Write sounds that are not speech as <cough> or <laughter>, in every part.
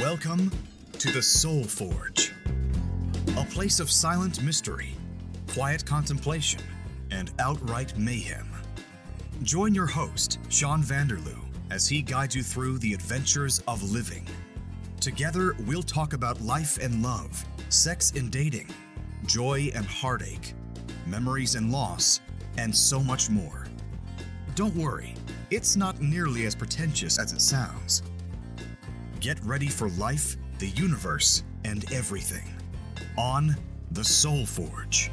Welcome to the Soul Forge, a place of silent mystery, quiet contemplation, and outright mayhem. Join your host, Sean Vanderloo, as he guides you through the adventures of living. Together, we'll talk about life and love, sex and dating, joy and heartache, memories and loss, and so much more. Don't worry, it's not nearly as pretentious as it sounds. Get ready for life, the universe, and everything on the Soul Forge.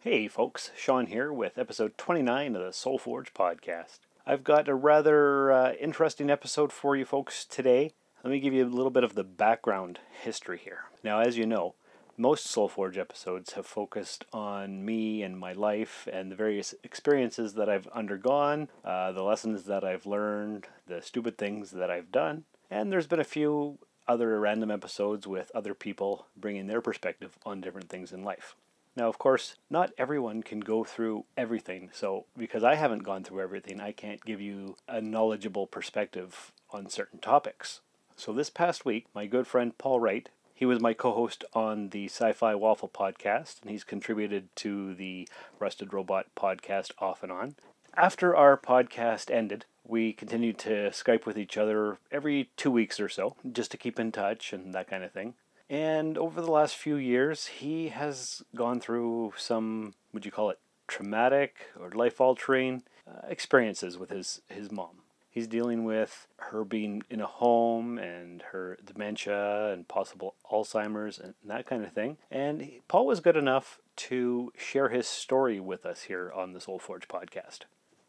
Hey folks, Sean here with episode 29 of the Soul Forge podcast. I've got a rather uh, interesting episode for you folks today. Let me give you a little bit of the background history here. Now, as you know, most Soul Forge episodes have focused on me and my life and the various experiences that I've undergone, uh, the lessons that I've learned, the stupid things that I've done, and there's been a few other random episodes with other people bringing their perspective on different things in life. Now, of course, not everyone can go through everything. So, because I haven't gone through everything, I can't give you a knowledgeable perspective on certain topics. So, this past week, my good friend Paul Wright, he was my co host on the Sci Fi Waffle podcast, and he's contributed to the Rusted Robot podcast off and on. After our podcast ended, we continued to Skype with each other every two weeks or so, just to keep in touch and that kind of thing. And over the last few years, he has gone through some, would you call it, traumatic or life altering uh, experiences with his, his mom. He's dealing with her being in a home and her dementia and possible Alzheimer's and that kind of thing. And he, Paul was good enough to share his story with us here on the Soul Forge podcast.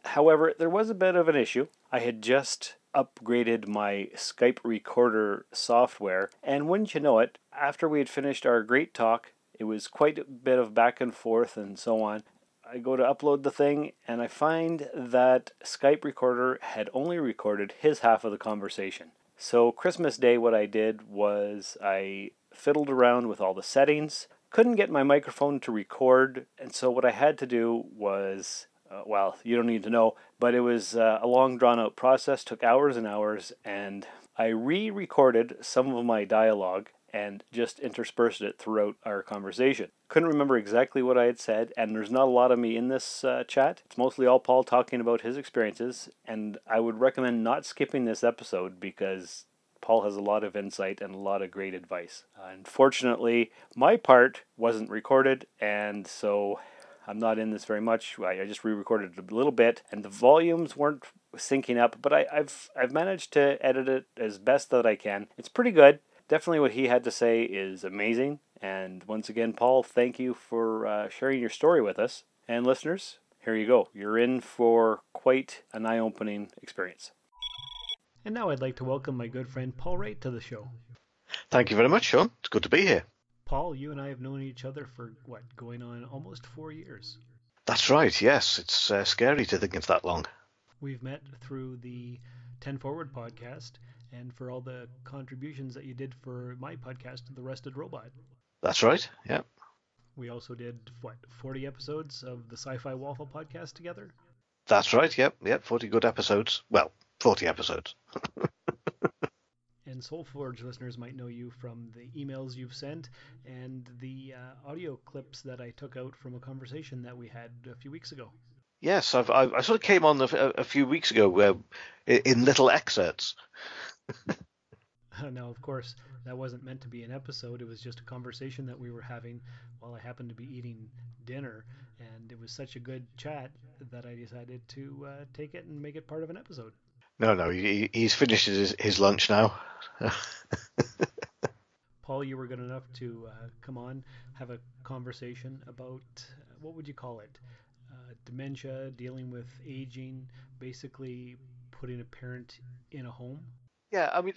However, there was a bit of an issue. I had just upgraded my Skype recorder software, and wouldn't you know it, after we had finished our great talk, it was quite a bit of back and forth and so on. I go to upload the thing, and I find that Skype recorder had only recorded his half of the conversation. So, Christmas Day, what I did was I fiddled around with all the settings, couldn't get my microphone to record, and so what I had to do was uh, well, you don't need to know, but it was uh, a long drawn out process, took hours and hours, and I re recorded some of my dialogue and just interspersed it throughout our conversation. Couldn't remember exactly what I had said, and there's not a lot of me in this uh, chat. It's mostly all Paul talking about his experiences, and I would recommend not skipping this episode because Paul has a lot of insight and a lot of great advice. Unfortunately, my part wasn't recorded, and so I'm not in this very much. I, I just re-recorded a little bit, and the volumes weren't syncing up. But I, I've I've managed to edit it as best that I can. It's pretty good. Definitely, what he had to say is amazing. And once again, Paul, thank you for uh, sharing your story with us. And listeners, here you go. You're in for quite an eye-opening experience. And now I'd like to welcome my good friend Paul Wright to the show. Thank you very much, Sean. It's good to be here. Paul, you and I have known each other for what, going on almost four years. That's right. Yes, it's uh, scary to think it's that long. We've met through the Ten Forward podcast, and for all the contributions that you did for my podcast, The Rusted Robot. That's right. Yeah. We also did what, forty episodes of the Sci-Fi Waffle podcast together. That's right. Yep. Yep. Forty good episodes. Well, forty episodes. <laughs> and Soulforge listeners might know you from the emails you've sent and the uh, audio clips that I took out from a conversation that we had a few weeks ago. Yes, I've, I, I sort of came on a, a few weeks ago uh, in little excerpts. <laughs> <laughs> now, of course, that wasn't meant to be an episode. It was just a conversation that we were having while I happened to be eating dinner, and it was such a good chat that I decided to uh, take it and make it part of an episode. No, no, he, he's finished his, his lunch now. <laughs> Paul, you were good enough to uh, come on, have a conversation about uh, what would you call it? Dementia, dealing with aging, basically putting a parent in a home. Yeah, I mean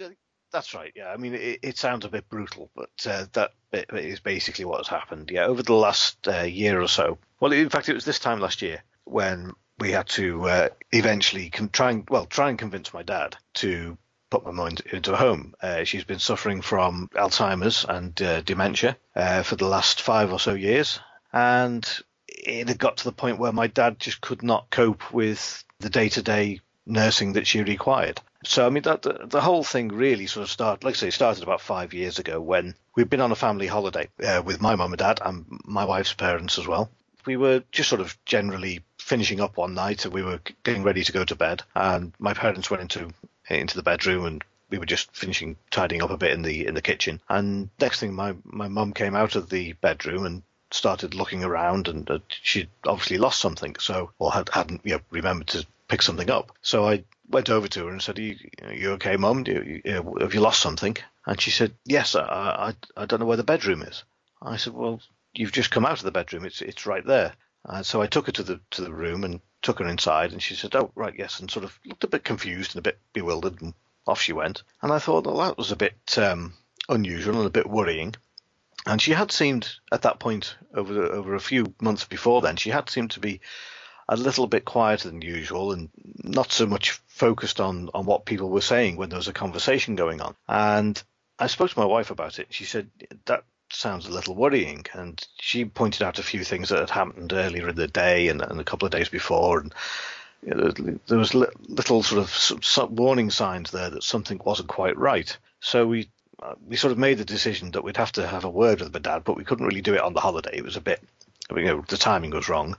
that's right. Yeah, I mean it, it sounds a bit brutal, but uh, that is basically what has happened. Yeah, over the last uh, year or so. Well, in fact, it was this time last year when we had to uh, eventually try and well try and convince my dad to put my mum into a home. Uh, she's been suffering from Alzheimer's and uh, dementia uh, for the last five or so years, and it had got to the point where my dad just could not cope with the day-to-day nursing that she required. So I mean that the, the, whole thing really sort of started, like I say, started about five years ago when we'd been on a family holiday uh, with my mum and dad and my wife's parents as well. We were just sort of generally finishing up one night and we were getting ready to go to bed, and my parents went into into the bedroom and we were just finishing tidying up a bit in the in the kitchen. And next thing, my my mum came out of the bedroom and started looking around, and uh, she'd obviously lost something, so or had hadn't you know, remembered to pick something up. So I went over to her and said, "Are you, are you okay, Mum? You, you, have you lost something?" And she said, "Yes, I, I, I don't know where the bedroom is." I said, "Well, you've just come out of the bedroom. It's it's right there." And so I took her to the to the room and took her inside, and she said, "Oh, right, yes," and sort of looked a bit confused and a bit bewildered, and off she went. And I thought, well, that was a bit um, unusual and a bit worrying. And she had seemed at that point over over a few months before then, she had seemed to be a little bit quieter than usual and not so much focused on, on what people were saying when there was a conversation going on. And I spoke to my wife about it. She said, that sounds a little worrying. And she pointed out a few things that had happened earlier in the day and, and a couple of days before. And there was little sort of warning signs there that something wasn't quite right. So we we sort of made the decision that we'd have to have a word with my dad, but we couldn't really do it on the holiday. It was a bit, you know, the timing was wrong.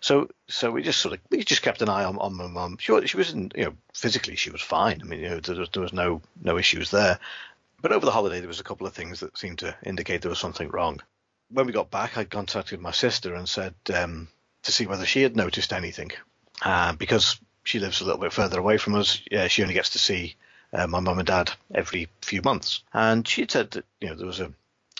So so we just sort of we just kept an eye on, on my mum. She she was in, you know physically she was fine. I mean you know there was, there was no no issues there. But over the holiday there was a couple of things that seemed to indicate there was something wrong. When we got back, I contacted my sister and said um, to see whether she had noticed anything, uh, because she lives a little bit further away from us. Yeah, she only gets to see uh, my mum and dad every few months, and she had said that you know there was a,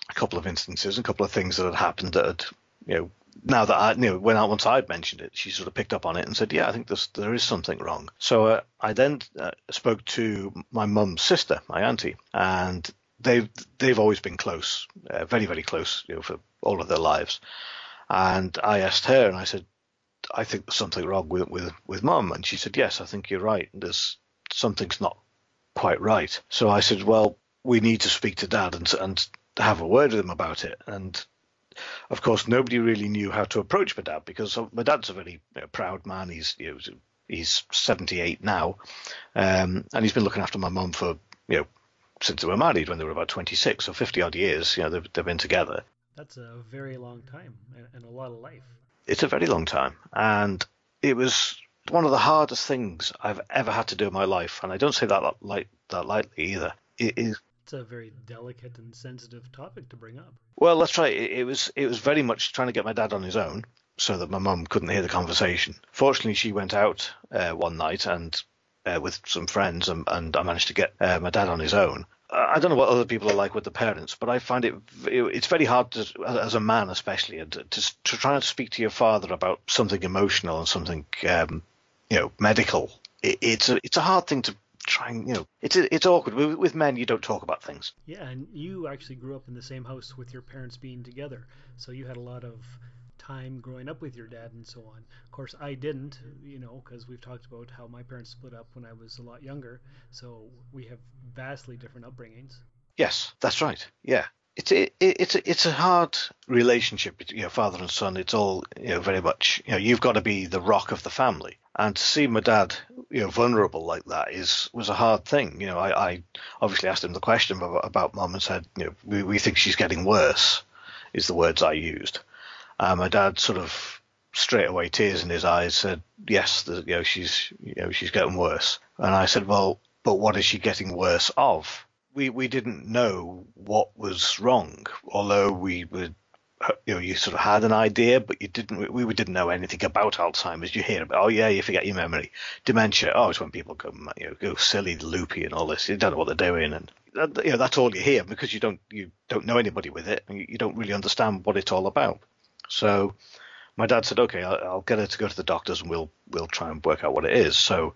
a couple of instances, a couple of things that had happened that had you know now that I you know when I, once I'd mentioned it, she sort of picked up on it and said, "Yeah, I think there's, there is something wrong." So uh, I then uh, spoke to my mum's sister, my auntie, and they've they've always been close, uh, very very close, you know, for all of their lives. And I asked her, and I said, "I think there's something wrong with with with mum," and she said, "Yes, I think you're right. There's something's not quite right." So I said, "Well, we need to speak to dad and and." have a word with him about it and of course, nobody really knew how to approach my dad because my dad's a very you know, proud man. He's you know, he's 78 now, um, and he's been looking after my mum for you know since they were married when they were about 26 or 50 odd years. You know, they've, they've been together. That's a very long time and a lot of life. It's a very long time, and it was one of the hardest things I've ever had to do in my life, and I don't say that light, that lightly either. It is it's a very delicate and sensitive topic to bring up. Well, that's right. It, it was it was very much trying to get my dad on his own so that my mum couldn't hear the conversation. Fortunately, she went out uh, one night and uh, with some friends, and, and, I managed to get uh, my dad on his own. I don't know what other people are like with the parents, but I find it it's very hard to, as a man, especially, to, to, to try and speak to your father about something emotional and something um, you know medical. It, it's a it's a hard thing to try and you know, it's it's awkward. With, with men, you don't talk about things. Yeah, and you actually grew up in the same house with your parents being together, so you had a lot of time growing up with your dad and so on. Of course, I didn't, you know, because we've talked about how my parents split up when I was a lot younger, so we have vastly different upbringings. Yes, that's right. Yeah, it's it, it's a, it's a hard relationship between you know, father and son. It's all you know very much you know you've got to be the rock of the family, and to see my dad you know vulnerable like that is was a hard thing. You know, I, I obviously asked him the question about, about mom and said you know we, we think she's getting worse, is the words I used. Uh, my dad sort of straight away tears in his eyes said yes the, you know she's you know she's getting worse and i said well but what is she getting worse of we we didn't know what was wrong, although we would you know you sort of had an idea, but you didn't. We, we didn't know anything about Alzheimer's. You hear about oh yeah, you forget your memory. Dementia. Oh, it's when people go you know go silly, loopy, and all this. You don't know what they're doing, and you know that's all you hear because you don't you don't know anybody with it, and you, you don't really understand what it's all about. So my dad said, okay, I'll, I'll get her to go to the doctors, and we'll we'll try and work out what it is. So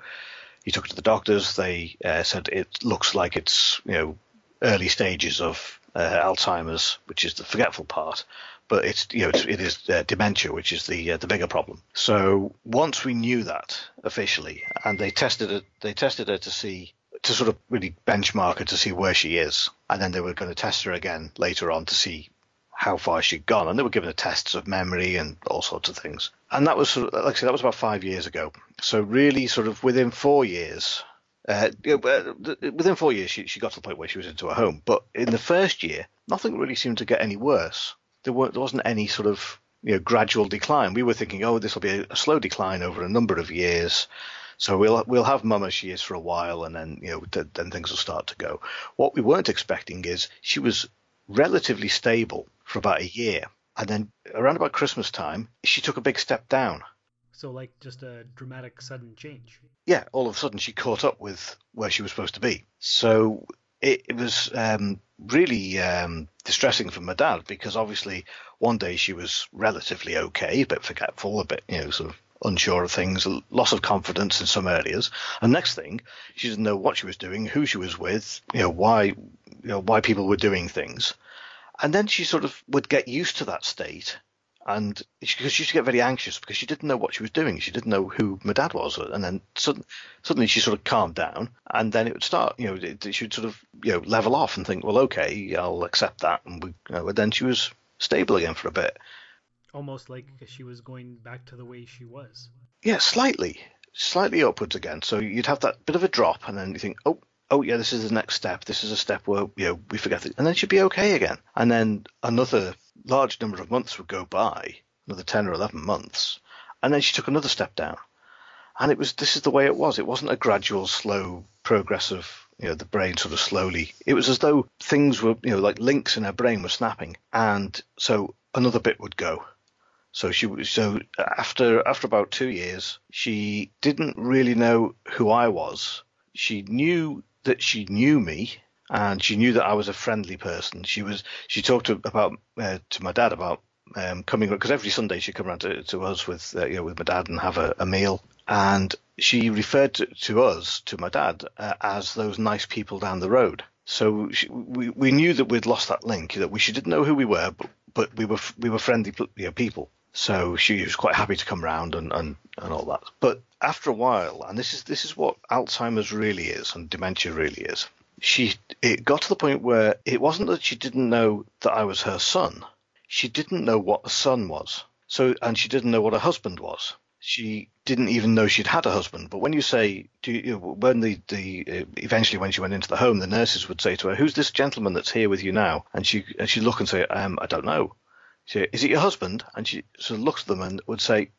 he took it to the doctors. They uh, said it looks like it's you know early stages of uh, Alzheimer's, which is the forgetful part, but it's you know it's, it is uh, dementia, which is the uh, the bigger problem. So once we knew that officially, and they tested it, they tested her to see to sort of really benchmark her to see where she is, and then they were going to test her again later on to see how far she'd gone, and they were given her tests of memory and all sorts of things. And that was, sort of, like I said, that was about five years ago. So really, sort of within four years, uh, within four years, she, she got to the point where she was into a home. But in the first year, nothing really seemed to get any worse. There, weren't, there wasn't any sort of you know, gradual decline. We were thinking, oh, this will be a, a slow decline over a number of years. So we'll we'll have mum as she is for a while, and then you know th- then things will start to go. What we weren't expecting is she was relatively stable for about a year, and then around about Christmas time, she took a big step down. So like just a dramatic sudden change. Yeah, all of a sudden she caught up with where she was supposed to be. So it, it was um, really um, distressing for my dad because obviously one day she was relatively okay, a bit forgetful, a bit you know sort of unsure of things, loss of confidence in some areas. And next thing, she didn't know what she was doing, who she was with, you know why you know why people were doing things. And then she sort of would get used to that state and because she used to get very anxious because she didn't know what she was doing. She didn't know who my dad was, and then suddenly, suddenly she sort of calmed down, and then it would start. You know, it, she would sort of you know level off and think, well, okay, I'll accept that, and we, you know, then she was stable again for a bit. Almost like she was going back to the way she was. Yeah, slightly, slightly upwards again. So you'd have that bit of a drop, and then you think, oh, oh yeah, this is the next step. This is a step where you know we forget it, and then she'd be okay again. And then another large number of months would go by, another 10 or 11 months, and then she took another step down. And it was this is the way it was. It wasn't a gradual, slow progress of you know the brain sort of slowly. It was as though things were you know like links in her brain were snapping, and so another bit would go. So she so after after about two years, she didn't really know who I was. She knew that she knew me, and she knew that I was a friendly person. She was she talked to, about uh, to my dad about um, coming because every Sunday she'd come around to, to us with uh, you know with my dad and have a, a meal, and she referred to, to us to my dad uh, as those nice people down the road. So she, we we knew that we'd lost that link, that we she didn't know who we were, but but we were we were friendly you know, people. So she was quite happy to come round and, and, and all that. But after a while, and this is this is what Alzheimer's really is and dementia really is, she it got to the point where it wasn't that she didn't know that I was her son. She didn't know what a son was. So and she didn't know what a husband was. She didn't even know she'd had a husband. But when you say, do you, when the, the eventually when she went into the home, the nurses would say to her, "Who's this gentleman that's here with you now?" And she and she'd look and say, um, "I don't know." She, "Is it your husband?" And she sort of looks at them and would say,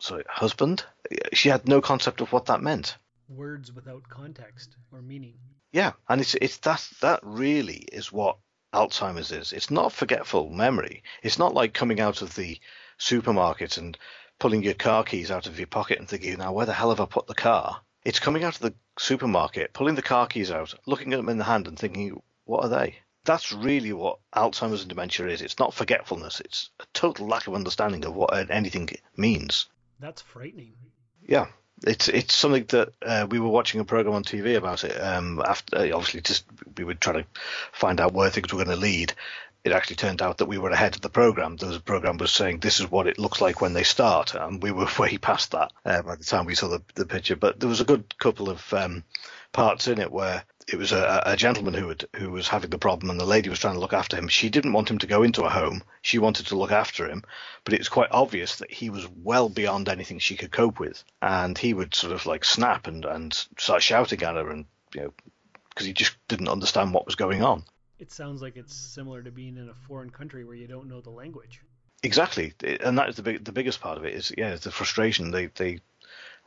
"Sorry, husband." She had no concept of what that meant. Words without context or meaning. Yeah, and it's it's that that really is what Alzheimer's is. It's not forgetful memory. It's not like coming out of the supermarket and pulling your car keys out of your pocket and thinking, now where the hell have I put the car? It's coming out of the supermarket, pulling the car keys out, looking at them in the hand and thinking, what are they? That's really what Alzheimer's and dementia is. It's not forgetfulness. It's a total lack of understanding of what anything means. That's frightening. Yeah, it's it's something that uh, we were watching a program on TV about it. Um, after obviously, just we were trying to find out where things were going to lead. It actually turned out that we were ahead of the program. The program was saying this is what it looks like when they start, and we were <laughs> way past that uh, by the time we saw the, the picture. But there was a good couple of um, parts in it where it was a, a gentleman who had, who was having the problem, and the lady was trying to look after him. She didn't want him to go into a home; she wanted to look after him, but it was quite obvious that he was well beyond anything she could cope with, and he would sort of like snap and and start shouting at her, and you know, because he just didn't understand what was going on. It sounds like it's similar to being in a foreign country where you don't know the language. Exactly, and that is the big, the biggest part of it. Is yeah, the frustration. They they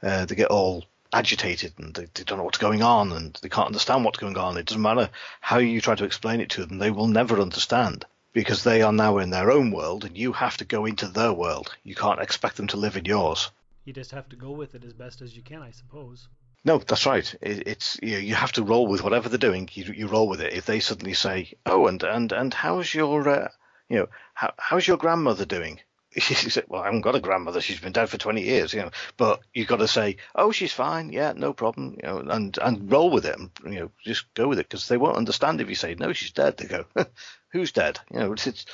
uh, they get all agitated and they, they, don't know what's going on and they can't understand what's going on. It doesn't matter how you try to explain it to them, they will never understand because they are now in their own world and you have to go into their world. You can't expect them to live in yours. You just have to go with it as best as you can, I suppose. No, that's right. It, it's you, know, you have to roll with whatever they're doing. You, you roll with it. If they suddenly say, "Oh, and and and how's your uh, you know how, how's your grandmother doing?" <laughs> he said, "Well, I haven't got a grandmother. She's been dead for twenty years, you know." But you've got to say, "Oh, she's fine. Yeah, no problem," you know, and and roll with it, and you know, just go with it because they won't understand if you say, "No, she's dead." They go, "Who's dead?" You know, it's, it's,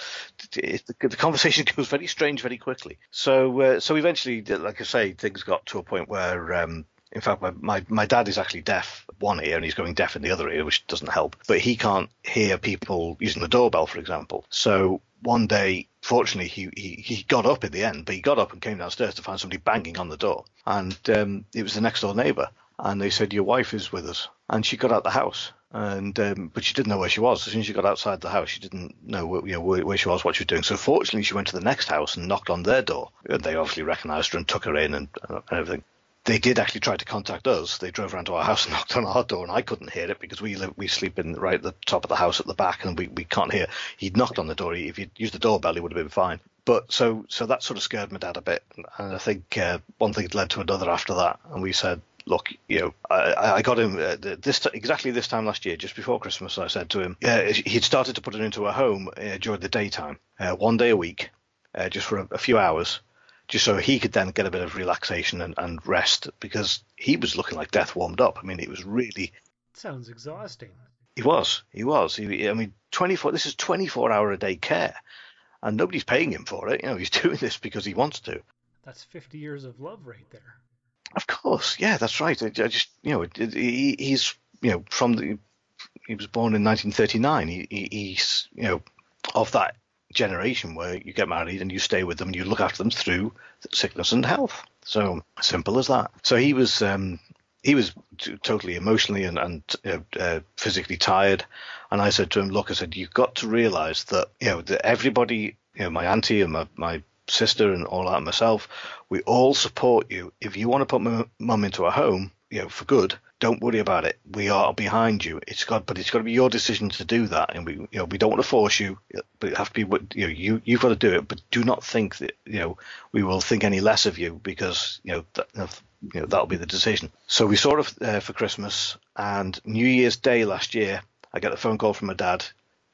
it's the, the, conversation <laughs> goes very strange very quickly. So, uh, so eventually, like I say, things got to a point where um, In fact, my, my, my dad is actually deaf one ear and he's going deaf in the other ear, which doesn't help. But he can't hear people using the doorbell, for example. So one day, fortunately, he, he, he got up in the end, but he got up and came downstairs to find somebody banging on the door. And um, it was the next door neighbour. And they said, Your wife is with us. And she got out the house and um, but she didn't know where she was. As soon as she got outside the house, she didn't know where, you know, where, where, she was, what she was doing. So fortunately, she went to the next house and knocked on their door. And they obviously recognised her and took her in and, and everything. They did actually try to contact us. They drove around to our house and <laughs> knocked on our door, and I couldn't hear it because we live, we sleep in right at the top of the house at the back, and we, we can't hear. He'd knocked on the door. If he'd used the doorbell, he would have been fine. But so so that sort of scared my dad a bit, and I think uh, one thing led to another after that, and we said, look, you know, I, I got him uh, this exactly this time last year, just before Christmas. I said to him, uh, he'd started to put it into a home uh, during the daytime, uh, one day a week, just for a, a, few hours, just so he could then get a bit of relaxation and, and rest because he was looking like death warmed up. I mean, it was really sounds exhausting. He was, he was. He, I mean, twenty four. This is twenty four hour a day care, and nobody's paying him for it. You know, he's <laughs> doing this because he wants to. That's fifty years of love right there. Of course, yeah, that's right. I, I just, you know, he, he's, you know, from the, he was born in 1939. He, he, he's, you know, of that generation where you get married and you stay with them and you look after them through sickness and health. So simple as that. So he was, um, he was t- totally emotionally and, and uh, uh, physically tired. And I said to him, look, I said, you've got to realize that, you know, that everybody, you know, my auntie and my, my sister and all that, myself, we all support you. If you want to put mum into a home, you know, for good, don't worry about it. We are behind you. It's got, but it's got to be your decision to do that, and we, you know, we don't want to force you, but it have to be what you know. You you've got to do it, but do not think that you know we will think any less of you because you know that, you know that'll be the decision. So we saw it uh, for Christmas and New Year's Day last year. I get a phone call from my dad,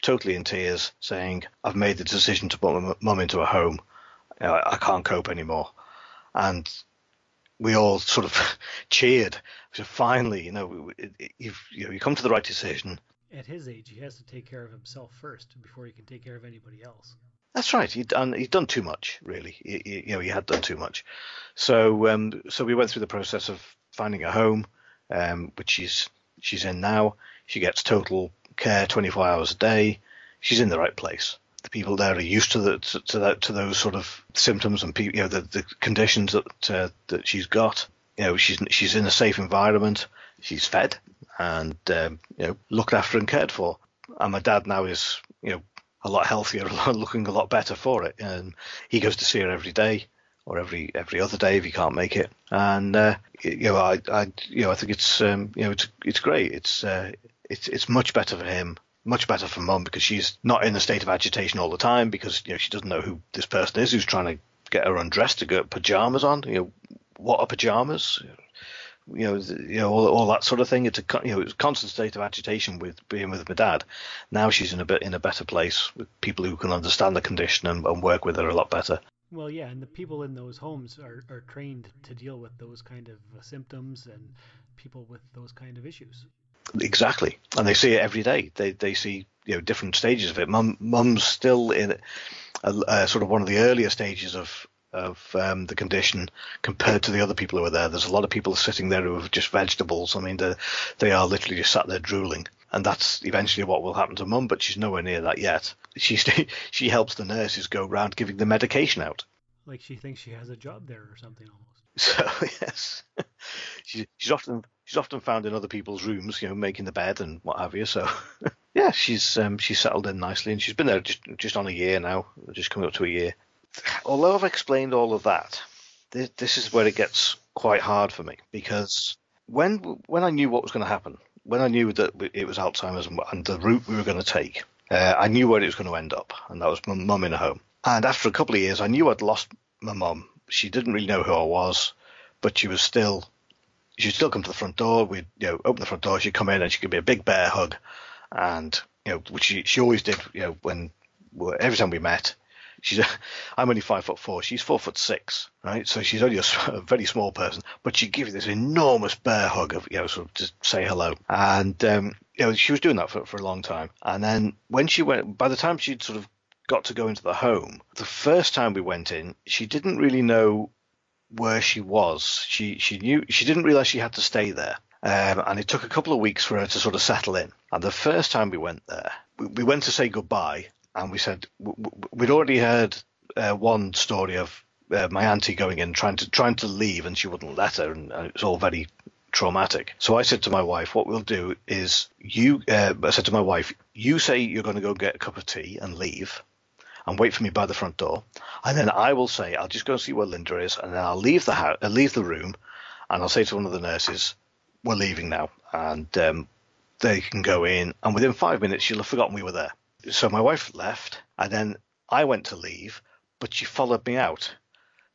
totally in tears, saying I've made the decision to put my mum into a home you know, I, I can't cope anymore. And we all sort of <laughs> cheered. So finally, you know, you've you know you come to the right decision. At his age, he has to take care of himself first before he can take care of anybody else. That's right. He'd done he'd done too much, really. He, he, you know, he had done too much. So um, so we went through the process of finding a home, um, which she's she's in now. She gets total care 24 hours a day. She's in the right place people there are used to the to, to that to those sort of symptoms and you know the, the conditions that uh, that she's got. You know, she's she's in a safe environment. She's fed and um, you know looked after and cared for. And my dad now is you know a lot healthier, <laughs> looking a lot better for it. And he goes to see her every day or every every other day if he can't make it. And uh, you know, I, I you know I think it's um, you know it's it's great. It's uh, it's it's much better for him much better for mum because she's not in a state of agitation all the time because you know she doesn't know who this person is who's trying to get her undressed to get pajamas on. You know, what are pajamas? You know, you know all, all that sort of thing. It's a you know it's a constant state of agitation with being with my dad. Now she's in a bit in a better place with people who can understand the condition and, and work with her a lot better. Well, yeah, and the people in those homes are, are trained to deal with those kind of symptoms and people with those kind of issues. Exactly, and they see it every day. They they see you know different stages of it. Mum mum's still in a, a, sort of one of the earlier stages of of um, the condition compared to the other people who are there. There's a lot of people sitting there who have just vegetables. I mean, they they are literally just sat there drooling, and that's eventually what will happen to mum. But she's nowhere near that yet. She <laughs> she helps the nurses go around giving the medication out. Like she thinks she has a job there or something almost. <laughs> So yes, <laughs> she, she's often she's often found in other people's rooms, you know, making the bed and what have you. So <laughs> yeah, she's um, she's settled in nicely, and she's been there just just on a year now, just coming up to a year. Although I've explained all of that, this, this is where it gets quite hard for me because when when I knew what was going to happen, when I knew that it was Alzheimer's and the route we were going to take, uh, I knew where it was going to end up, and that was my mum in a home. And after a couple of years, I knew I'd lost my mum she didn't really know who I was, but she was still she'd still come to the front door. We'd you know open the front door. She'd come in and she'd give me a big bear hug, and you know which she she always did. You know when every time we met, she's <laughs> I'm only five foot four. She's four foot six, right? So she's only a, <laughs> a, very small person, but she'd give you this enormous bear hug of you know sort of just say hello. And um, you know she was doing that for for a long time. And then when she went, by the time she'd sort of got to go into the home, the first time we went in, she didn't really know where she was. She she knew she didn't realize she had to stay there. Um, and it took a couple of weeks for her to sort of settle in. And the first time we went there, we, we went to say goodbye, and we said we'd already heard uh, one story of uh, my auntie going in trying to trying to leave, and she wouldn't let her, and, and it was all very traumatic. So I said to my wife, what we'll do is you. Uh, I said to my wife, you say you're going to go get a cup of tea and leave, and wait for me by the front door, and then I will say I'll just go and see where Linda is, and then I'll leave the house, I'll leave the room, and I'll say to one of the nurses, we're leaving now, and um, they can go in, and within five minutes she'll have forgotten we were there. So my wife left, and then I went to leave, but she followed me out.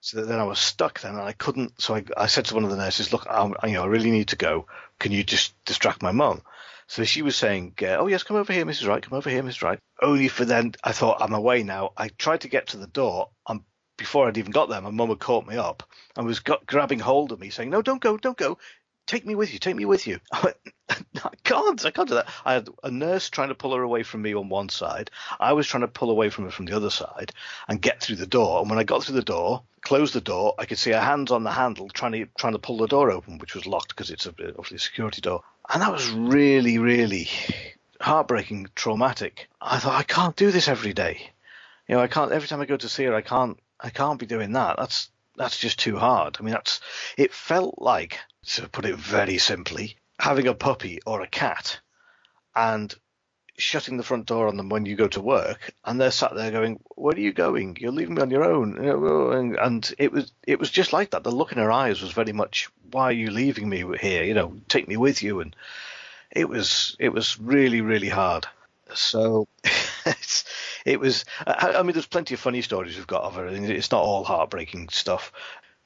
So then I was stuck then, and I couldn't. So I, I said to one of the nurses, "Look, I, you know, I really need to go. Can you just distract my mum?" So she was saying, uh, "Oh yes, come over here, Mrs. Wright. Come over here, Mrs. Wright." Only for then, I thought I'm away now. I tried to get to the door, and before I'd even got there, my mum had caught me up and was got, grabbing hold of me, saying, "No, don't go, don't go take me with you, take me with you. <laughs> I went, I can't, I can't do that. I had a nurse trying to pull her away from me on one side. I was trying to pull away from her from the other side and get through the door. And when I got through the door, closed the door, I could see her hands on the handle trying to trying to pull the door open, which was locked because it's a, obviously a security door. And that was really, really heartbreaking, traumatic. I thought I can't do this every day. You know, I can't. Every time I go to see her, I can't. I can't be doing that. That's that's just too hard. I mean, that's. It felt like to put it very simply, having a puppy or a cat and shutting the front door on them when you go to work, and they're sat there going, "Where are you going? You're leaving me on your own." And it was it was just like that. The look in her eyes was very much, "Why are you leaving me here? You know, take me with you." And it was it was really really hard. So <laughs> it was. I, I mean, there's plenty of funny stories we've got of her. It's not all heartbreaking stuff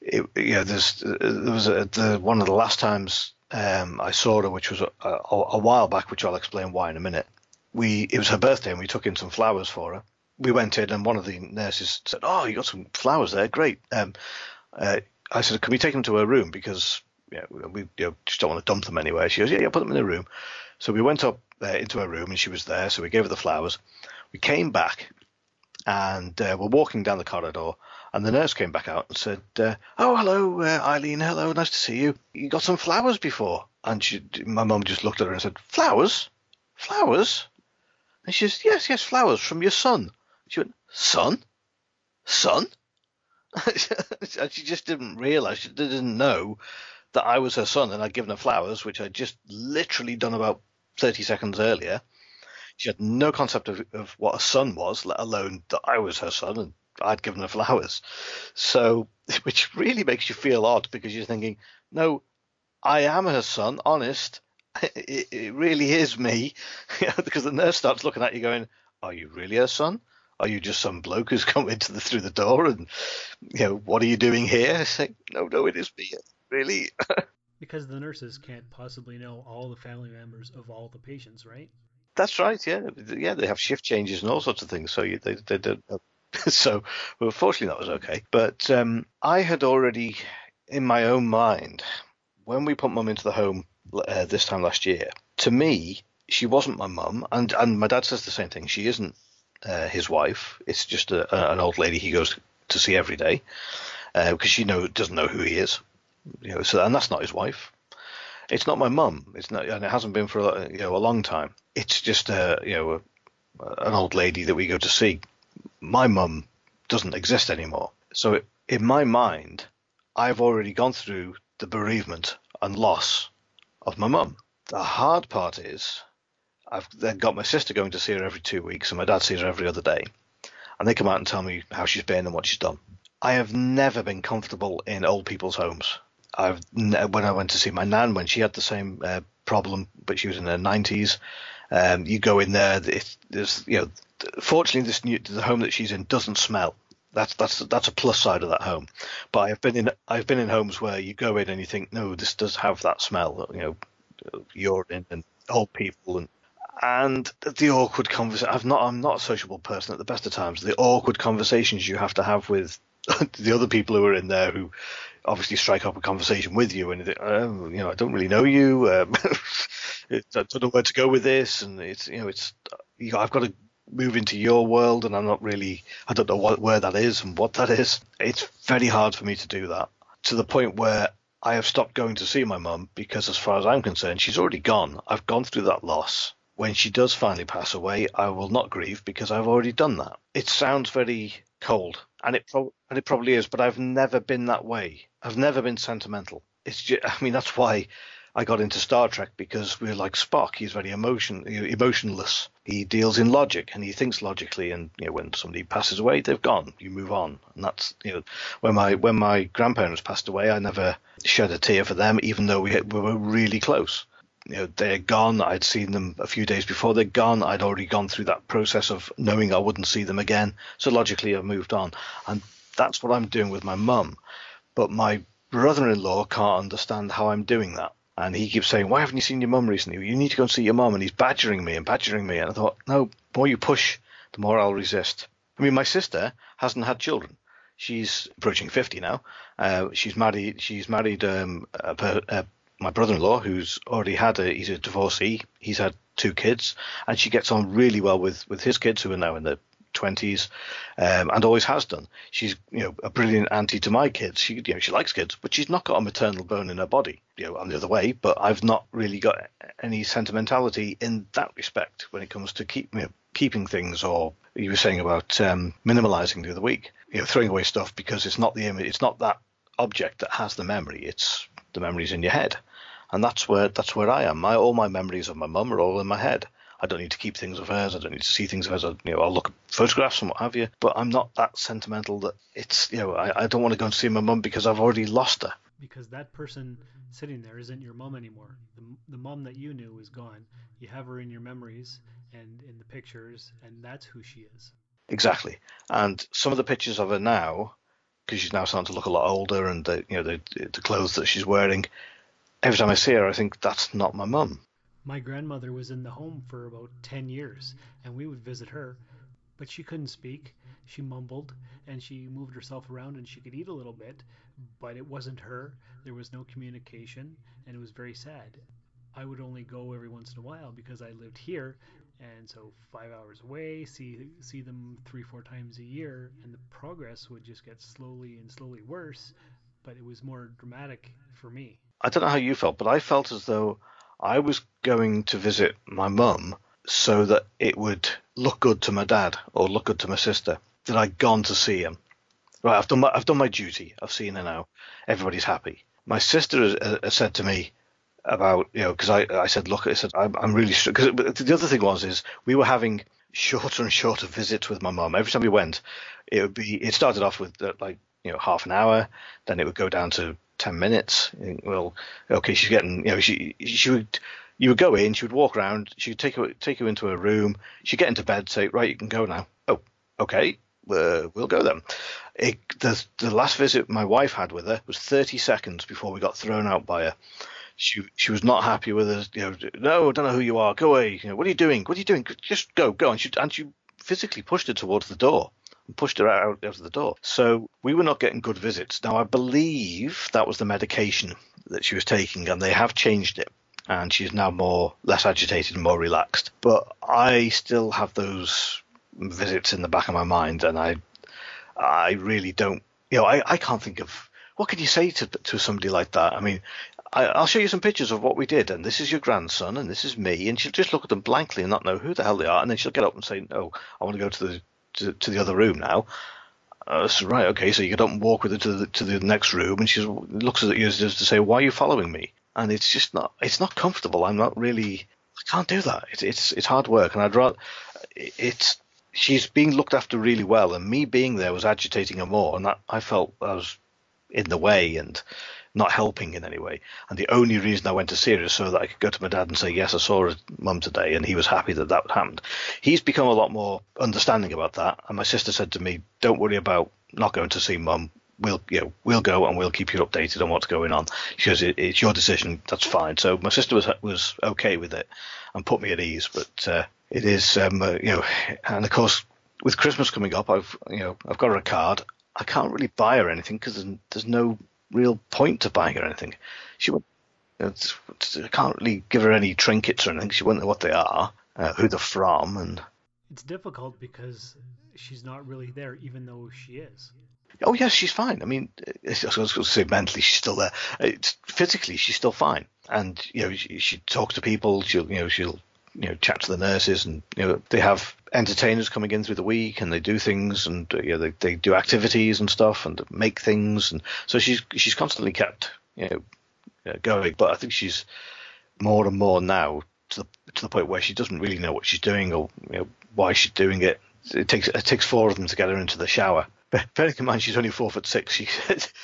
it, there's there was a, the one of the last times um, I saw her, which was a, a, a, while back, which I'll explain why in a minute. We it was her birthday, and we took in some flowers for her. We went in, and one of the nurses said, "Oh, you got some flowers there, great." Um, uh, I said, "Can we take them to her room because yeah, we you know, just don't want to dump them anywhere?" She goes, "Yeah, yeah, put them in the room." So we went up uh, into her room, and she was there. So we gave her the flowers. We came back, and uh, we're walking down the corridor, and the nurse came back out and said, uh, "Oh, hello, uh, Eileen. Hello, nice to see you. You got some flowers before?" And she, my mum just looked at her and said, "Flowers? Flowers?" And she says, "Yes, yes, flowers from your son." She went, "Son? Son?" <laughs> and she just didn't realise, she didn't know that I was her son and I'd given her flowers, which I'd just literally done about 30 seconds earlier. She had no concept of, of what a son was, let alone that I was her son and I'd given her flowers. So, <laughs> which really makes you feel odd because you're thinking, no, I am her son, honest. It, it really is me. <laughs> because the nurse starts looking at you going, are you really her son? Are you just some bloke who's <laughs> come into the through the door and you know what are you doing here? Say, no, no, it is me, really. <laughs> because the nurses can't possibly know all the family members of all the patients, right? That's right. Yeah, yeah. They have shift changes and all sorts of things, so you, they they don't so, well, fortunately, that was okay. But um, I had already, in my own mind, when we put mum into the home uh, this time last year, to me, she wasn't my mum, and and my dad says the same thing. She isn't uh, his wife. It's just a, a, an old lady he goes to see every day because uh, she know doesn't know who he is. You know, so and that's not his wife. It's not my mum. It's not, and it hasn't been for a, you know a long time. It's just a you know a, an old lady that we go to see my mum doesn't exist anymore. So in my mind, I've already gone through the bereavement and loss of my mum. The hard part is I've then got my sister going to see her every two weeks, and my dad sees her every other day. And they come out and tell me how she's been and what she's done. I have never been comfortable in old people's homes. I've when I went to see my nan when she had the same uh, problem, but she was in her nineties. Um, you go in there, there's you know fortunately, this new the home that she's in doesn't smell. That's that's that's a plus side of that home. But I've been in I've been in homes where you go in and you think, no, this does have that smell. You know, urine and old people and and the awkward conversation. I've not I'm not a sociable person at the best of times. The awkward conversations you have to have with <laughs> the other people who are in there who obviously strike up a conversation with you and oh, you know I don't really know you. Um, <laughs> I don't know where to go with this, and it's you know it's I've got to move into your world, and I'm not really, I don't know what, where that is and what that is. It's very hard for me to do that. to the point where I have stopped going to see my mum because, as far as I'm concerned, she's already gone. I've gone through that loss. When she does finally pass away, I will not grieve because I've already done that. It sounds very cold, and it pro- and it probably is, but I've never been that way. I've never been sentimental. It's just, I mean, that's why I got into Star Trek because we're like Spock. He's very emotion emotionless. He deals in logic and he thinks logically. And you know, when somebody passes away, they've gone. You move on, and that's you know, when my when my grandparents passed away, I never shed a tear for them, even though we, we were really close. You know, they're gone. I'd seen them a few days before they're gone. I'd already gone through that process of knowing I wouldn't see them again. So logically, I've moved on, and that's what I'm doing with my mum. But my brother-in-law can't understand how I'm doing that and he keeps saying, "Why haven't you seen your mum recently? You need to go and see your mum." And he's badgering me and badgering me. And I thought, no, the more you push, the more I'll resist. I mean, my sister hasn't had children. She's approaching fifty now. Uh, she's married. She's married um, a, my brother-in-law, who's already had a. He's a divorcee. He's had two kids, and she gets on really well with with his kids, who are now in the twenties, um, and always has done. She's you know a brilliant auntie to my kids. She you know she likes kids, but she's not got a maternal bone in her body. You know, I'm the other way, but I've not really got any sentimentality in that respect when it comes to keep you know, keeping things or you were saying about um, minimalizing the other week. You know, throwing away stuff because it's not the image, it's not that object that has the memory. It's the memories in your head, and that's where that's where I am. My all my memories of my mum are all in my head. I don't need to keep things of hers. I don't need to see things of hers. I, you know, I'll look at photographs and what have you. But I'm not that sentimental that it's, you know, I, I don't want to go and see my mum because I've already lost her. Because that person sitting there isn't your mum anymore. The, the mum that you knew is gone. You have her in your memories and in the pictures, and that's who she is. Exactly. And some of the pictures of her now, because she's now starting to look a lot older, and the you know the the clothes that she's wearing. Every time I see her, I think that's not my mum. My grandmother was in the home for about 10 years, and we would visit her, but she couldn't speak. She mumbled, and she moved herself around, and she could eat a little bit, but it wasn't her. There was no communication, and it was very sad. I would only go every once in a while because I lived here, and so five hours away, see see them three four times a year, and the progress would just get slowly and slowly worse. But it was more dramatic for me. I don't know how you felt, but I felt as though I was going to visit my mum so that it would look good to my dad or look good to my sister that I'd gone to see him. Right, I've done my I've done my duty. I've seen her now. Everybody's happy. My sister has, has said to me about you know because I I said look I said I'm, I'm really because the other thing was is we were having shorter and shorter visits with my mum. Every time we went, it would be it started off with uh, like you know half an hour, then it would go down to ten minutes. Well, okay, she's getting, you know, she she would you would go in, she would walk around, she would take you take you into her room, she'd get into bed, say, right, you can go now. Oh, okay, uh, we'll go then. It, the the last visit my wife had with her was 30 seconds before we got thrown out by her. She she was not happy with us. You know, no, I don't know who you are. Go away. You know, what are you doing? What are you doing? Just go, go. And she and she physically pushed her towards the door and pushed her out, out of the door. So we were not getting good visits. Now, I believe that was the medication that she was taking, and they have changed it. And she's now more less agitated and more relaxed. But I still have those visits in the back of my mind, and I, I really don't. You know, I, I can't think of what could you say to to somebody like that. I mean, I, will show you some pictures of what we did, and this is your grandson, and this is me, and she'll just look at them blankly and not know who the hell they are, and then she'll get up and say, "No, I want to go to the to, to the other room now. Uh, so, right, okay, so you get up and walk with her to the to the next room, and she looks at you as to say, "Why are you following me?" And it's just not it's not comfortable. I'm not really I can't do that. It's it's it's hard work, and I'd rather it's she's being looked after really well, and me being there was agitating her more, and that I felt I was in the way, and not helping in any way. And the only reason I went to see her is so that I could go to my dad and say, yes, I saw his mum today, and he was happy that that happened. He's become a lot more understanding about that. And my sister said to me, don't worry about not going to see mum. We'll, you know, we'll go and we'll keep you updated on what's going on. She goes, it, it's your decision. That's fine. So my sister was was okay with it and put me at ease. But uh, it is, um, uh, you know, and of course with Christmas coming up, I've you know I've got her a card. I can't really buy her anything because there's, there's no real point to buying her anything. She would, I can't really give her any trinkets or anything. She won't know what they are, uh, who they're from, and it's difficult because she's not really there, even though she is. Oh yes, she's fine. I mean, I was going to say mentally she's still there. It's, physically she's still fine, and you know she, she talks to people. She'll you know she'll you know chat to the nurses, and you know they have entertainers coming in through the week, and they do things, and uh, you know they, they do activities and stuff, and make things, and so she's she's constantly kept you know uh, going. But I think she's more and more now to the to the point where she doesn't really know what she's doing or you know, why she's doing it. It takes it takes four of them to get her into the shower. <laughs> Bearing in mind she's only four foot six, she said. <laughs>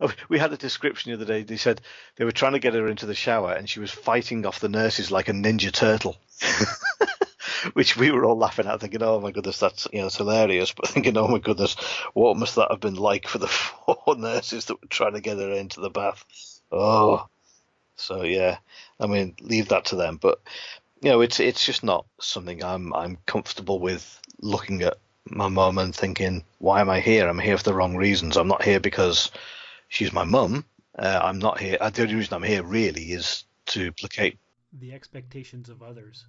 Oh, we had a description the other day. They said they were trying to get her into the shower, and she was fighting off the nurses like a ninja turtle. <laughs> <laughs> Which we were all laughing at, thinking, "Oh my goodness, that's you know, it's hilarious." <laughs> But thinking, "Oh my goodness, what must that have been like for the <laughs> four nurses that were trying to get her into the bath?" Oh, so yeah, I mean, leave that to them. But you know, it's it's just not something I'm I'm comfortable with looking at my mum and thinking, why am I here? I'm here for the wrong reasons. I'm not here because she's my mum. Uh, I'm not here. Uh, the only reason I'm here really is to placate the expectations of others.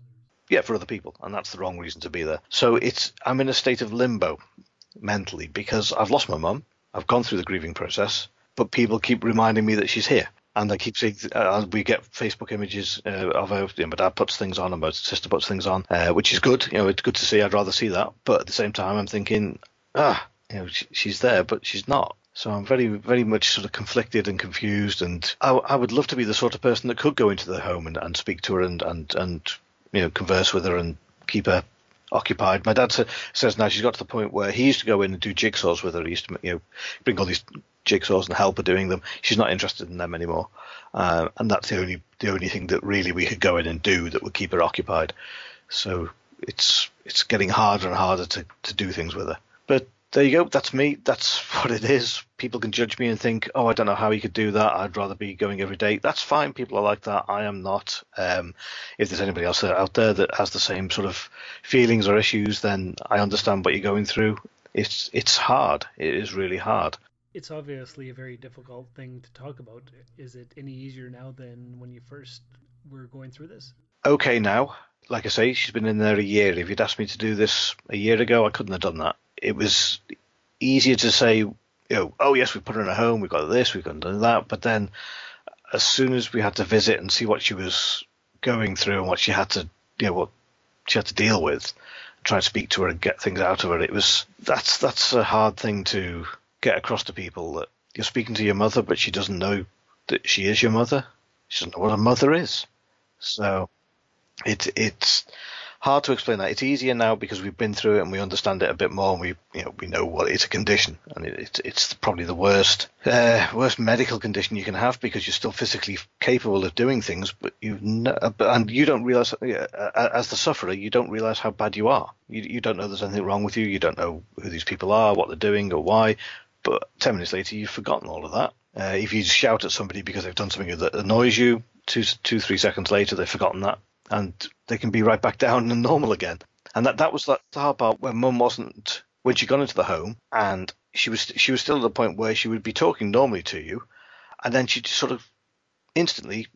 Yeah, for other people, and that's the wrong reason to be there. So it's I'm in a state of limbo mentally because I've lost my mum. I've gone through the grieving process, but people keep reminding me that she's here and I keep seeing uh, we get Facebook images uh, of her. You know, my dad puts things on, and my sister puts things on, uh, which is good. You know, it's good to see. I'd rather see that, but at the same time, I'm thinking, ah, you know, she, she's there, but she's not. So I'm very, very much sort of conflicted and confused, and I, I, would love to be the sort of person that could go into the home and, and speak to her and, and and you know converse with her and keep her occupied. My dad says now she's got to the point where he used to go in and do jigsaws with her. He used to you know bring all these jigsaws and help her doing them. She's not interested in them anymore, uh, and that's the only the only thing that really we could go in and do that would keep her occupied. So it's it's getting harder and harder to, to do things with her. But there you go. That's me. That's <laughs> what it is. People can judge me and think, oh, I don't know how he could do that. I'd rather be going every day. That's fine. People are like that. I am not. Um, if there's anybody else out there that has the same sort of feelings or issues, then I understand what you're going through. It's it's hard. It is really hard it's obviously a very difficult thing to talk about. Is it any easier now than when you first were going through this? Okay, now, like I say, she's been in there a year. If you'd asked me to do this a year ago, I couldn't have done that. It was easier to say, you know, oh yes, we put her in a home, we've got this, we've got that, but then as soon as we had to visit and see what she was going through and what she had to, you know, what she had to deal with, try and speak to her and get things out of her, it was that's that's a hard thing to get across to people that you're speaking to your mother, but she doesn't know that she is your mother. She doesn't know what a mother is. So it, it's hard to explain that. It's easier now because we've been through it and we understand it a bit more, and we you know we know what it's a condition, and it, it's it's probably the worst uh, worst medical condition you can have because you're still physically capable of doing things, but you've, and you don't realize as the sufferer you don't realize how bad you are. You you don't know there's anything wrong with you. You don't know who these people are, what they're doing, or why. But 10 minutes later, you've forgotten all of that. Uh, if you shout at somebody because they've done something that annoys you, two, two, three seconds later, they've forgotten that. And they can be right back down and normal again. And that, that was the hard part when mum wasn't, when she got into the home and she was, she was still at the point where she would be talking normally to you. And then she'd sort of instantly,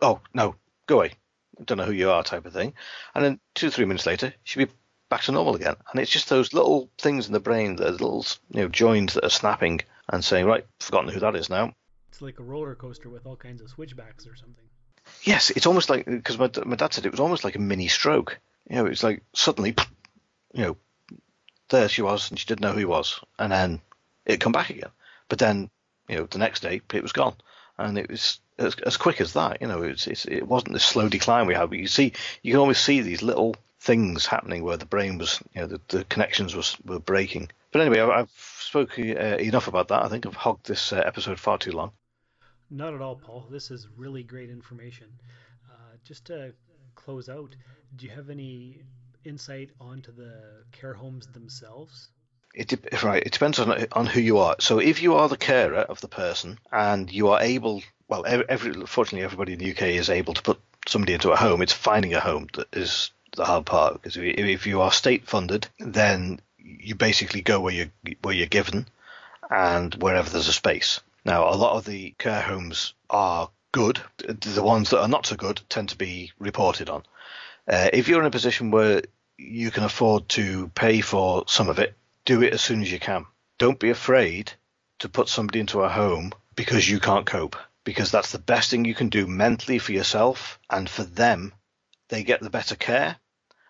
oh, no, go away. I don't know who you are type of thing. And then two, three minutes later, she'd be back to normal again. And it's just those little things in the brain, those little you know joins that are snapping and saying, right, forgotten who that is now. It's like a roller coaster with all kinds of switchbacks or something. Yes, it's almost like because my my dad said it was almost like a mini stroke. You know, it's like suddenly, you know, there she was, and she didn't know who he was, and then it come back again. But then, you know, the next day it was gone, and it was as, as quick as that. You know, it's, it's it wasn't the slow decline we had, but you see, you can always see these little things happening where the brain was, you know, the, the connections was were breaking. But anyway, I've, I've spoken uh, enough about that. I think I've hogged this uh, episode far too long. Not at all, Paul. This is really great information. Uh, just to close out, do you have any insight onto the care homes themselves? It right. It depends on on who you are. So if you are the carer of the person and you are able, well, every fortunately everybody in the UK is able to put somebody into a home. It's finding a home that is the hard part because if you are state funded, then you basically go where you where you're given, and wherever there's a space. Now, a lot of the care homes are good. The ones that are not so good tend to be reported on. Uh, if you're in a position where you can afford to pay for some of it, do it as soon as you can. don't be afraid to put somebody into a home because you can't cope. Because that's the best thing you can do mentally for yourself and for them. They get the better care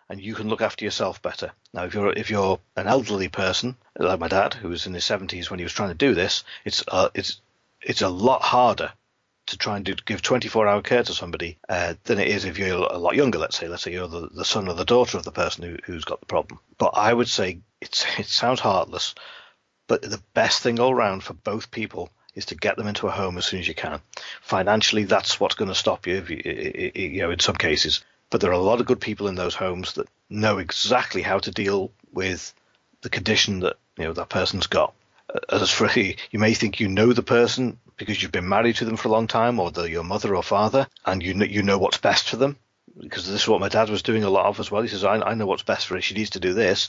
and you can look after yourself better. Now, if you're if you're an elderly person like my dad, who was in his 70s when he was trying to do this, it's uh, it's it's a lot harder to try and do, give 24 hour care to somebody uh, than it is if you're a lot younger. Let's say, let's say you're the, the son or the daughter of the person who, who's got the problem. But I would say it's <laughs> it sounds heartless, but the best thing all round for both people is to get them into a home as soon as you can. Financially, that's what's going to stop you, you, you know, in some cases. But there are a lot of good people in those homes that know exactly how to deal with the condition that you know that person's got. As for you may think you know the person because you've been married to them for a long time, or they're your mother or father, and you know, you know what's best for them. Because this is what my dad was doing a lot of as well. He says, I, I know what's best for her. She needs to do this.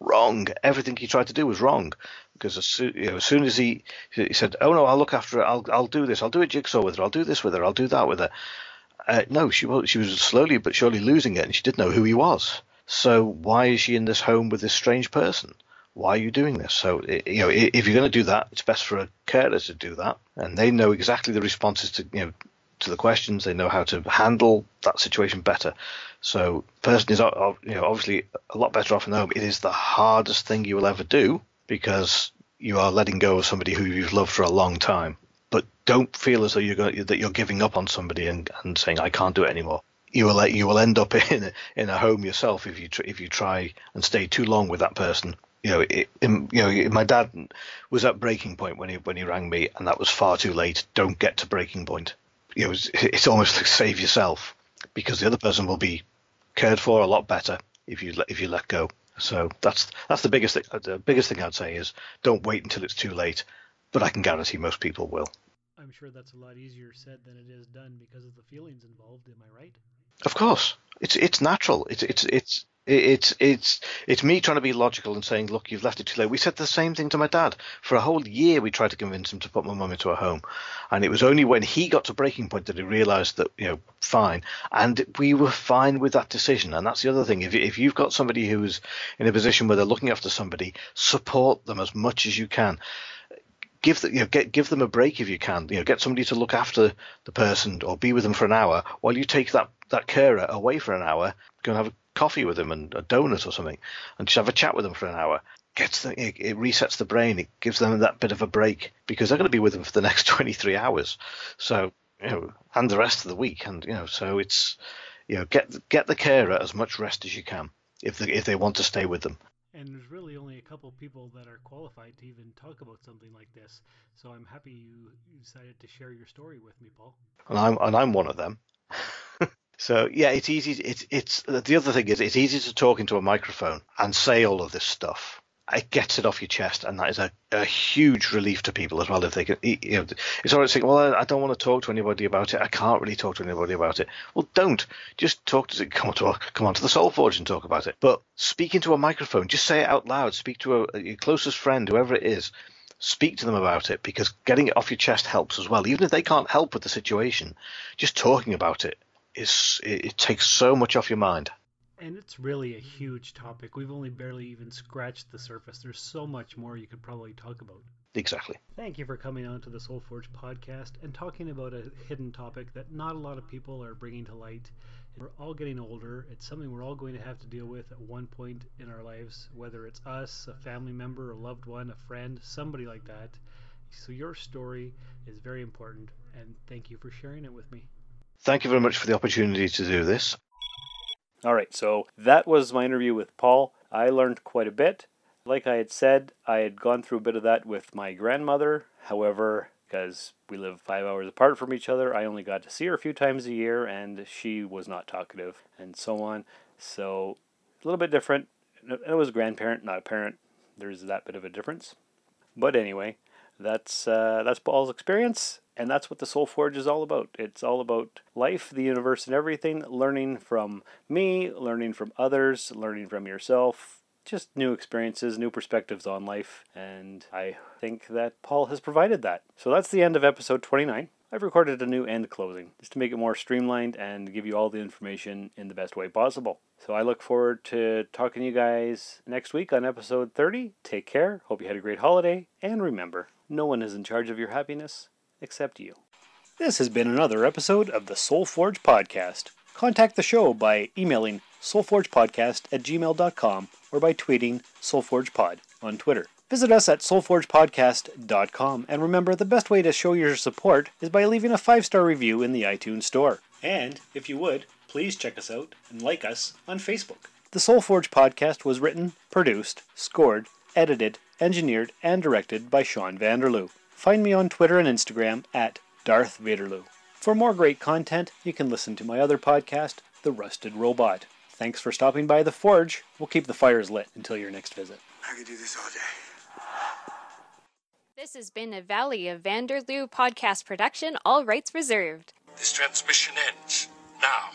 Wrong. Everything he tried to do was wrong. Because as soon, you know, as, soon as he he said, "Oh no, I'll look after her. I'll I'll do this. I'll do a jigsaw with her. I'll do this with her. I'll do that with her," Uh, no, she was she was slowly but surely losing it, and she didn't know who he was. So why is she in this home with this strange person? Why are you doing this? So you know, if you're going to do that, it's best for a carer to do that, and they know exactly the responses to you know to the questions. They know how to handle that situation better. So person is you know obviously a lot better off in the home. It is the hardest thing you will ever do because you are letting go of somebody who you've loved for a long time but don't feel as though you're going, that you're giving up on somebody and, and saying I can't do it anymore. You will you will end up <laughs> in a, in a home yourself if you tr- if you try and stay too long with that person. You know, it, you know, my dad was at breaking point when he when he rang me, and that was far too late. Don't get to breaking point. You know, it's, it's almost like save yourself because the other person will be cared for a lot better if you if you let go. So that's that's the biggest thing. The biggest thing I'd say is don't wait until it's too late but I can guarantee most people will. I'm sure that's a lot easier said than it is done because of the feelings involved. Am I right? Of course, it's it's natural. It's it's it's it's it's it's me trying to be logical and saying, look, you've left it too late. We said the same thing to my dad for a whole year. We tried to convince him to put my mum into a home, and it was only when he got to breaking point that he realised that you know, fine, and we were fine with that decision. And that's the other thing. If if you've got somebody who's in a position where they're looking after somebody, support them as much as you can give you know, get give them a break if you can. You know, get somebody to look after the person or be with them for an hour while you take that that carer away for an hour. Go and have a coffee with them and a donut or something, and just have a chat with them for an hour. Gets it, it resets the brain. It gives them that bit of a break because they're going to be with them for the next <laughs> 23 hours. So you know, and the rest of the week, and you know, so it's you know, get get the carer as much rest as you can if they, if they want to stay with them. And there's really only a couple people that are qualified to even talk about something like this. So I'm happy you decided to share your story with me, Paul. And I'm and I'm one of them. <laughs> so yeah, it's easy. It's it's the other thing is it's easy to talk into a microphone and say all of this stuff it gets it off your chest, and that is a, a huge relief to people as well. If they can, you know, it's always saying, "Well, I, don't want to talk to anybody about it. I can't really talk to anybody about it." Well, don't. Just talk to come to come on to the Soul Forge and talk about it. But speak into a microphone. Just say it out loud. Speak to a, your closest friend, whoever it is. Speak to them about it because getting it off your chest helps as well. Even if they can't help with the situation, just talking about it is it, it takes so much off your mind and it's really a huge topic. We've only barely even scratched the surface. There's so much more you could probably talk about. Exactly. Thank you for coming on to the Soul Forge podcast and talking about a hidden topic that not a lot of people are bringing to light. We're all getting older. It's something we're all going to have to deal with at one point in our lives, whether it's us, a family member, a loved one, a friend, somebody like that. So your story is very important, and thank you for sharing it with me. Thank you very much for the opportunity to do this. All right, so that was my interview with Paul. I learned quite a bit. Like I had said, I had gone through a bit of that with my grandmother. However, because we live five hours apart from each other, I only got to see her a few times a year, and she was not talkative, and so on. So, a little bit different. It was a grandparent, not a parent. There's that bit of a difference. But anyway, that's uh, that's Paul's experience, and that's what the Soul Forge is all about. It's all about life, the universe, and everything. Learning from me, learning from others, learning from yourself. Just new experiences, new perspectives on life, and I think that Paul has provided that. So that's the end of episode 29. I've recorded a new end closing just to make it more streamlined and give you all the information in the best way possible. So I look forward to talking to you guys next week on episode 30. Take care. Hope you had a great holiday. And remember, no one is in charge of your happiness except you. This has been another episode of the Soul Forge Podcast. Contact the show by emailing soulforgepodcast at gmail.com or by tweeting soulforgepod on Twitter. Visit us at soulforgepodcast.com and remember the best way to show your support is by leaving a five star review in the iTunes Store. And if you would, please check us out and like us on Facebook. The Soul Forge podcast was written, produced, scored, edited, engineered, and directed by Sean Vanderloo. Find me on Twitter and Instagram at Darth Vaderloo. For more great content, you can listen to my other podcast, The Rusted Robot. Thanks for stopping by the Forge. We'll keep the fires lit until your next visit. I could do this all day. This has been a Valley of Vanderloo podcast production, all rights reserved. This transmission ends now.